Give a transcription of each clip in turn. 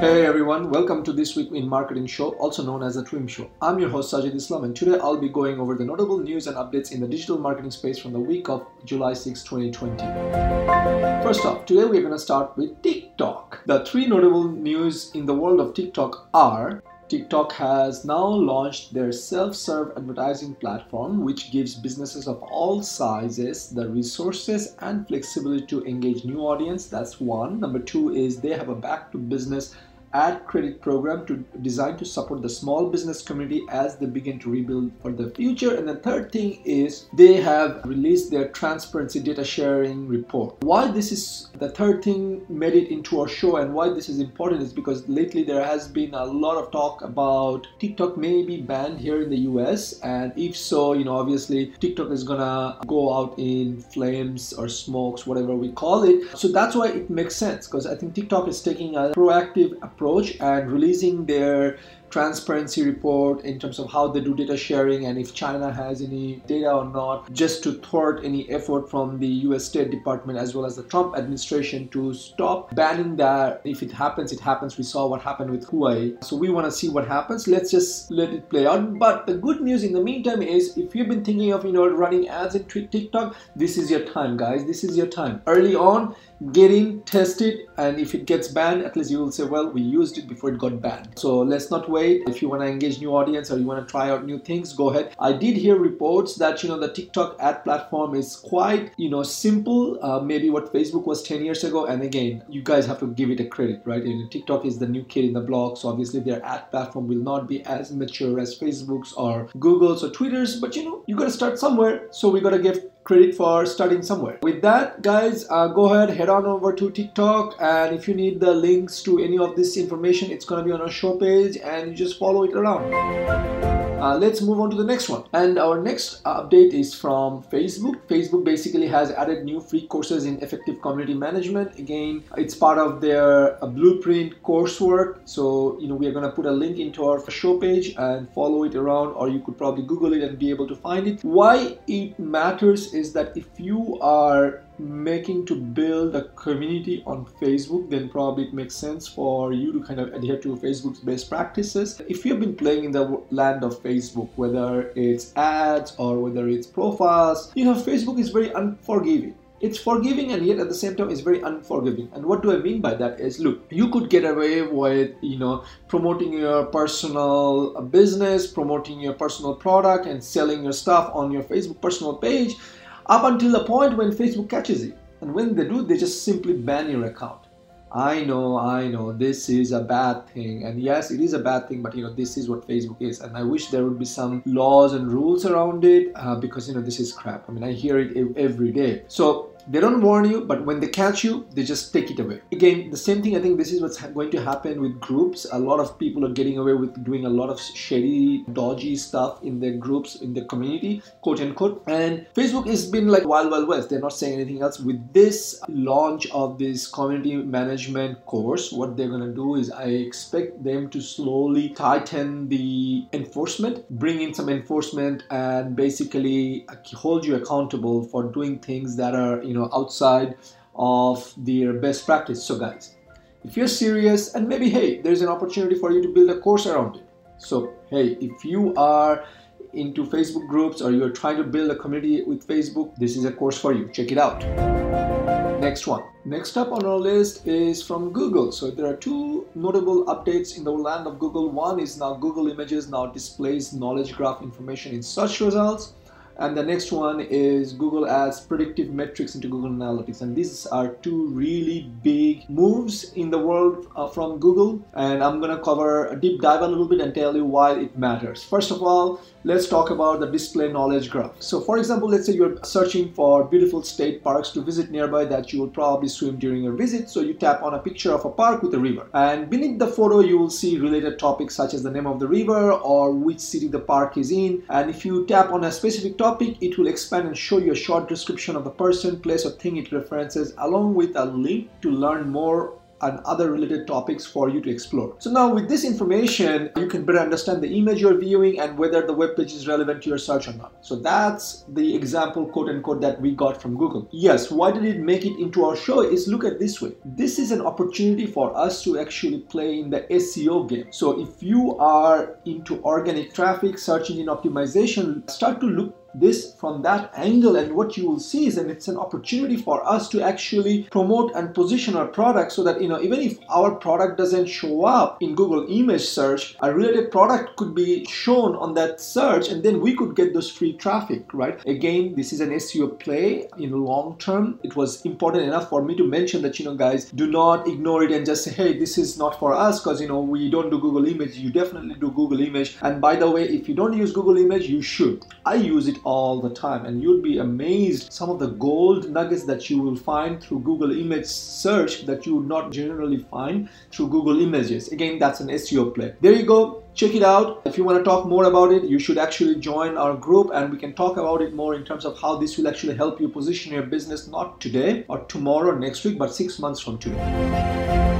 Hey everyone, welcome to this week in marketing show, also known as the TWIM Show. I'm your host Sajid Islam, and today I'll be going over the notable news and updates in the digital marketing space from the week of July 6, 2020. First off, today we're going to start with TikTok. The three notable news in the world of TikTok are TikTok has now launched their self serve advertising platform, which gives businesses of all sizes the resources and flexibility to engage new audience. That's one. Number two is they have a back to business ad credit program to designed to support the small business community as they begin to rebuild for the future. And the third thing is they have released their transparency data sharing report. Why this is the third thing made it into our show and why this is important is because lately there has been a lot of talk about tiktok may be banned here in the us and if so you know obviously tiktok is gonna go out in flames or smokes whatever we call it. So that's why it makes sense because i think tiktok is taking a proactive approach approach and releasing their transparency report in terms of how they do data sharing and if China has any data or not, just to thwart any effort from the US State Department as well as the Trump administration to stop banning that. If it happens, it happens. We saw what happened with Huawei. So we want to see what happens. Let's just let it play out. But the good news in the meantime is if you've been thinking of you know running ads in TikTok, this is your time, guys. This is your time. Early on, get in, test it, and if it gets banned, at least you will say, well, we used it before it got banned. So let's not wait. If you want to engage new audience or you want to try out new things, go ahead. I did hear reports that you know the TikTok ad platform is quite you know simple, uh, maybe what Facebook was 10 years ago. And again, you guys have to give it a credit, right? And TikTok is the new kid in the block, so obviously their ad platform will not be as mature as Facebook's or Google's or Twitter's. But you know, you got to start somewhere. So we got to give credit for starting somewhere. With that, guys, uh, go ahead, head on over to TikTok, and if you need the links to any of this information, it's gonna be on our show page, and you just follow it around. Uh, let's move on to the next one. And our next update is from Facebook. Facebook basically has added new free courses in effective community management. Again, it's part of their uh, blueprint coursework. So, you know, we are going to put a link into our show page and follow it around, or you could probably Google it and be able to find it. Why it matters is that if you are making to build a community on Facebook, then probably it makes sense for you to kind of adhere to Facebook's best practices. If you've been playing in the land of Facebook, whether it's ads or whether it's profiles, you know, Facebook is very unforgiving it's forgiving and yet at the same time it's very unforgiving and what do i mean by that is look you could get away with you know promoting your personal business promoting your personal product and selling your stuff on your facebook personal page up until the point when Facebook catches you. And when they do, they just simply ban your account. I know, I know, this is a bad thing. And yes, it is a bad thing, but you know, this is what Facebook is. And I wish there would be some laws and rules around it uh, because you know, this is crap. I mean, I hear it every day. So they don't warn you, but when they catch you, they just take it away. Again, the same thing, I think this is what's going to happen with groups. A lot of people are getting away with doing a lot of shady, dodgy stuff in their groups, in the community, quote unquote. And Facebook has been like wild, wild west. They're not saying anything else. With this launch of this community management course, what they're going to do is I expect them to slowly tighten the enforcement, bring in some enforcement, and basically uh, hold you accountable for doing things that are you know outside of their best practice. So guys if you're serious and maybe hey there's an opportunity for you to build a course around it. So hey if you are into facebook groups or you're trying to build a community with facebook this is a course for you. Check it out. Next one. Next up on our list is from google. So there are two notable updates in the land of google. One is now google images now displays knowledge graph information in search results and the next one is Google adds predictive metrics into Google Analytics and these are two really big moves in the world uh, from Google and I'm gonna cover a deep dive a little bit and tell you why it matters. First of all, let's talk about the display knowledge graph. So for example, let's say you're searching for beautiful state parks to visit nearby that you will probably swim during your visit. So you tap on a picture of a park with a river and beneath the photo you will see related topics such as the name of the river or which city the park is in and if you tap on a specific topic it will expand and show you a short description of the person, place or thing it references along with a link to learn more and other related topics for you to explore. So now with this information, you can better understand the image you're viewing and whether the web page is relevant to your search or not. So that's the example quote unquote that we got from Google. Yes, why did it make it into our show is look at this way. This is an opportunity for us to actually play in the SEO game. So if you are into organic traffic, search engine optimization, start to look this from that angle and what you will see is and it's an opportunity for us to actually promote and position our product so that you know even if our product doesn't show up in Google image search a related product could be shown on that search and then we could get those free traffic right? Again this is an SEO play in the long term. It was important enough for me to mention that you know guys do not ignore it and just say hey this is not for us because you know we don't do Google image. You definitely do Google image. And by the way if you don't use Google image you should. I use it all the time. And you'd be amazed some of the gold nuggets that you will find through Google image search that you would not generally find through Google images. Again that's an SEO play. There you go check it out. If you want to talk more about it you should actually join our group and we can talk about it more in terms of how this will actually help you position your business not today or tomorrow or next week but six months from today.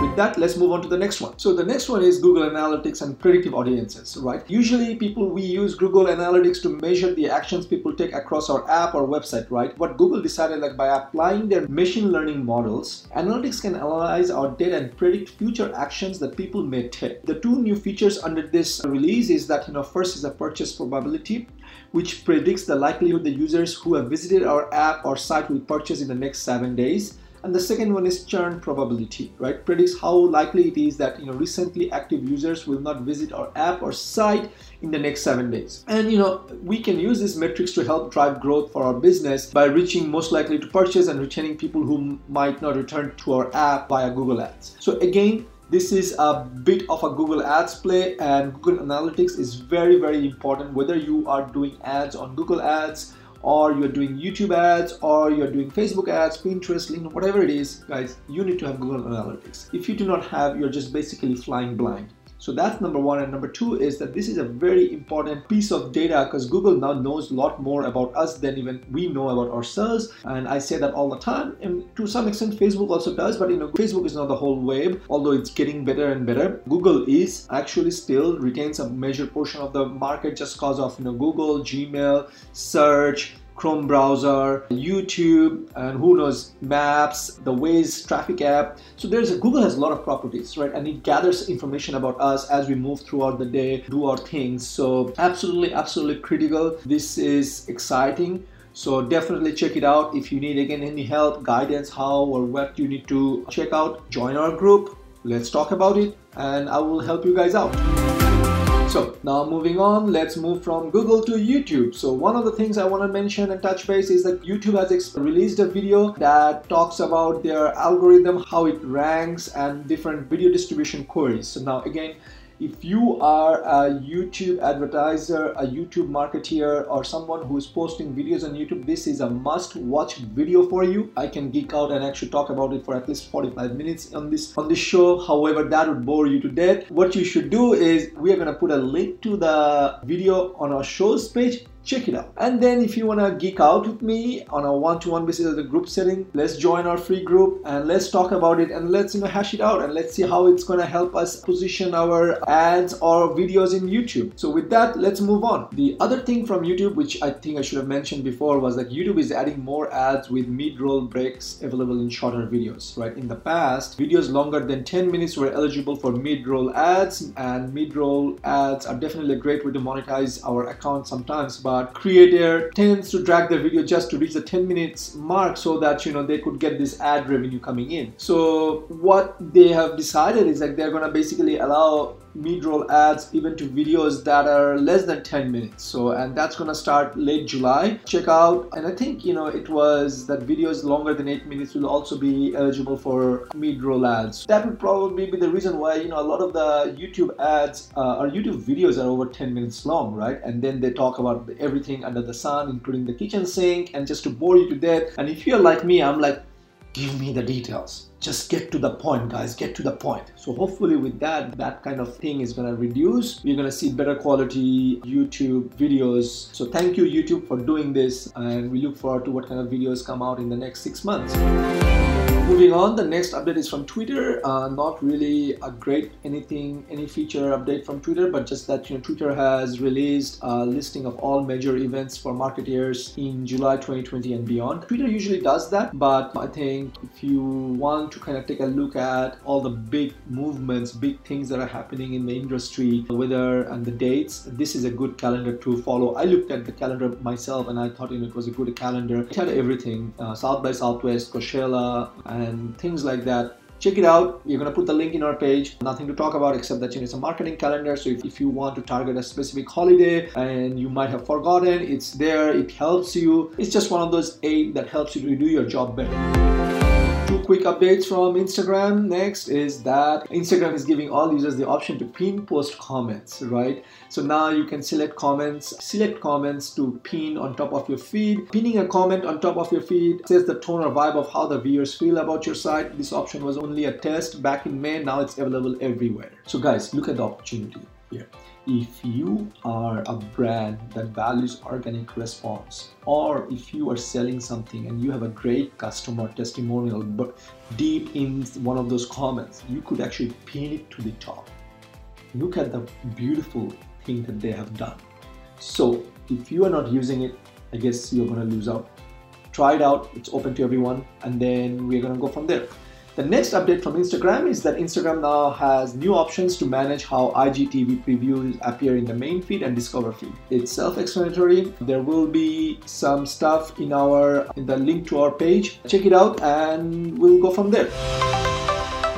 With that let's move on to the next one. So the next one is google analytics and predictive audiences right? Usually people we use google analytics to measure the actions people take across our app or website right? What google decided like by applying their machine learning models analytics can analyze our data and predict future actions that people may take. The two new features under this release is that you know first is a purchase probability which predicts the likelihood the users who have visited our app or site will purchase in the next seven days. And the second one is churn probability right? Predicts how likely it is that you know recently active users will not visit our app or site in the next seven days. And you know we can use these metrics to help drive growth for our business by reaching most likely to purchase and retaining people who might not return to our app via google ads. So again this is a bit of a Google Ads play and Google Analytics is very very important whether you are doing ads on Google Ads or you're doing YouTube ads or you're doing Facebook ads, Pinterest, LinkedIn, whatever it is, guys, you need to have Google Analytics. If you do not have, you're just basically flying blind. So that's number one. And number two is that this is a very important piece of data because Google now knows a lot more about us than even we know about ourselves. And I say that all the time. And to some extent, Facebook also does, but you know, Facebook is not the whole web, although it's getting better and better. Google is actually still retains a major portion of the market just because of you know Google, Gmail, search, Chrome browser, YouTube, and who knows, Maps, the Waze traffic app. So there's a, Google has a lot of properties, right? And it gathers information about us as we move throughout the day, do our things. So absolutely, absolutely critical. This is exciting. So definitely check it out. If you need again any help, guidance, how or what you need to check out, join our group. Let's talk about it and I will help you guys out. So now moving on, let's move from Google to YouTube. So one of the things I want to mention and touch base is that YouTube has released a video that talks about their algorithm, how it ranks and different video distribution queries. So now again, if you are a YouTube advertiser, a YouTube marketeer, or someone who is posting videos on YouTube, this is a must watch video for you. I can geek out and actually talk about it for at least 45 minutes on this on this show. However, that would bore you to death. What you should do is we are gonna put a link to the video on our shows page check it out. And then if you want to geek out with me on a one-to-one basis as the group setting, let's join our free group and let's talk about it and let's you know hash it out and let's see how it's going to help us position our ads or videos in YouTube. So with that, let's move on. The other thing from YouTube, which I think I should have mentioned before, was that YouTube is adding more ads with mid-roll breaks available in shorter videos, right? In the past, videos longer than 10 minutes were eligible for mid-roll ads and mid-roll ads are definitely a great way to monetize our account sometimes, but but creator tends to drag their video just to reach the 10 minutes mark so that you know they could get this ad revenue coming in. So what they have decided is that they're to basically allow mid-roll ads even to videos that are less than 10 minutes. So and that's gonna start late july. Check out and i think you know it was that videos longer than 8 minutes will also be eligible for mid-roll ads. That would probably be the reason why you know a lot of the youtube ads uh, or youtube videos are over 10 minutes long right? And then they talk about everything under the sun including the kitchen sink and just to bore you to death. And if you're like me i'm like give me the details. Just get to the point guys. Get to the point. So hopefully with that that kind of thing is going to reduce. You're going to see better quality youtube videos. So thank you youtube for doing this. And we look forward to what kind of videos come out in the next six months Moving on, the next update is from Twitter. Uh, not really a great anything, any feature update from Twitter, but just that you know Twitter has released a listing of all major events for marketeers in July 2020 and beyond. Twitter usually does that, but I think if you want to kind of take a look at all the big movements, big things that are happening in the industry, the weather and the dates, this is a good calendar to follow. I looked at the calendar myself and I thought you know, it was a good calendar. It had everything: uh, South by Southwest, Coachella. And and things like that. Check it out. We're going to put the link in our page. Nothing to talk about except that you know it's a marketing calendar. So if, if you want to target a specific holiday and you might have forgotten it's there. It helps you. It's just one of those aid that helps you to do your job better two quick updates from Instagram. Next is that Instagram is giving all users the option to pin post comments, right? So now you can select comments, select comments to pin on top of your feed. Pinning a comment on top of your feed says the tone or vibe of how the viewers feel about your site. This option was only a test back in May. Now it's available everywhere. So guys, look at the opportunity here if you are a brand that values organic response or if you are selling something and you have a great customer testimonial but deep in one of those comments you could actually pin it to the top. Look at the beautiful thing that they have done. So if you are not using it i guess you're going to lose out. Try it out it's open to everyone and then we're going to go from there the next update from Instagram is that Instagram now has new options to manage how IGTV previews appear in the main feed and discover feed. It's self-explanatory. There will be some stuff in our in the link to our page. Check it out and we'll go from there.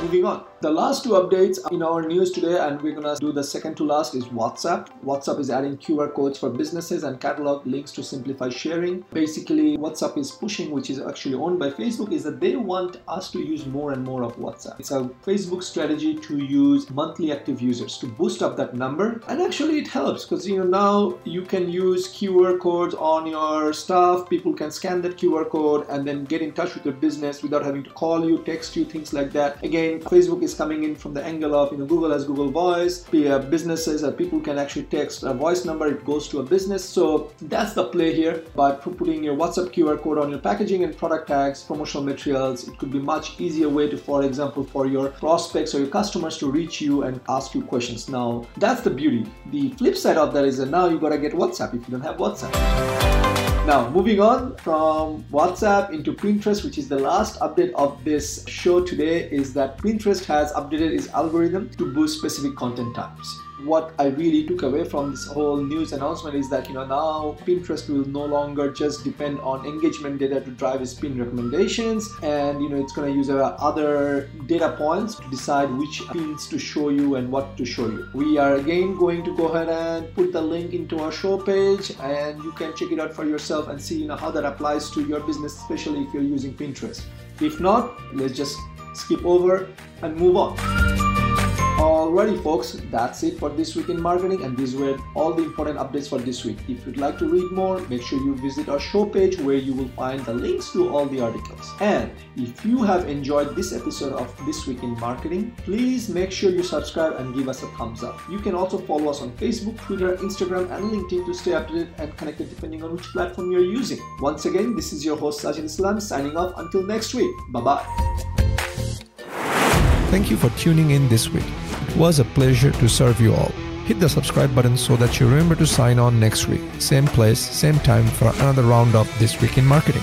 Moving on. The last two updates in our news today, and we're gonna do the second to last, is WhatsApp. WhatsApp is adding QR codes for businesses and catalog links to simplify sharing. Basically, WhatsApp is pushing, which is actually owned by Facebook, is that they want us to use more and more of WhatsApp. It's a Facebook strategy to use monthly active users to boost up that number. And actually, it helps because you know now you can use QR codes on your stuff. People can scan that QR code and then get in touch with your business without having to call you, text you, things like that. Again, Facebook is coming in from the angle of you know Google has Google Voice, businesses that people can actually text a voice number, it goes to a business. So that's the play here. by putting your WhatsApp QR code on your packaging and product tags, promotional materials, it could be much easier way to, for example, for your prospects or your customers to reach you and ask you questions. Now that's the beauty. The flip side of that is that now you gotta get WhatsApp if you don't have WhatsApp. Now, moving on from WhatsApp into Pinterest, which is the last update of this show today, is that Pinterest has updated its algorithm to boost specific content types what I really took away from this whole news announcement is that you know now Pinterest will no longer just depend on engagement data to drive its pin recommendations, and you know it's going to use uh, other data points to decide which pins to show you and what to show you. We are again going to go ahead and put the link into our show page, and you can check it out for yourself and see you know how that applies to your business, especially if you're using Pinterest. If not, let's just skip over and move on. Alrighty folks, that's it for this week in marketing and these were all the important updates for this week. If you'd like to read more, make sure you visit our show page where you will find the links to all the articles. And if you have enjoyed this episode of This Week in Marketing, please make sure you subscribe and give us a thumbs up. You can also follow us on Facebook, Twitter, Instagram, and LinkedIn to stay updated and connected depending on which platform you're using. Once again, this is your host Sajid Islam signing off until next week. Bye bye. Thank you for tuning in this week was a pleasure to serve you all. Hit the subscribe button so that you remember to sign on next week. Same place, same time for another round of This Week in Marketing.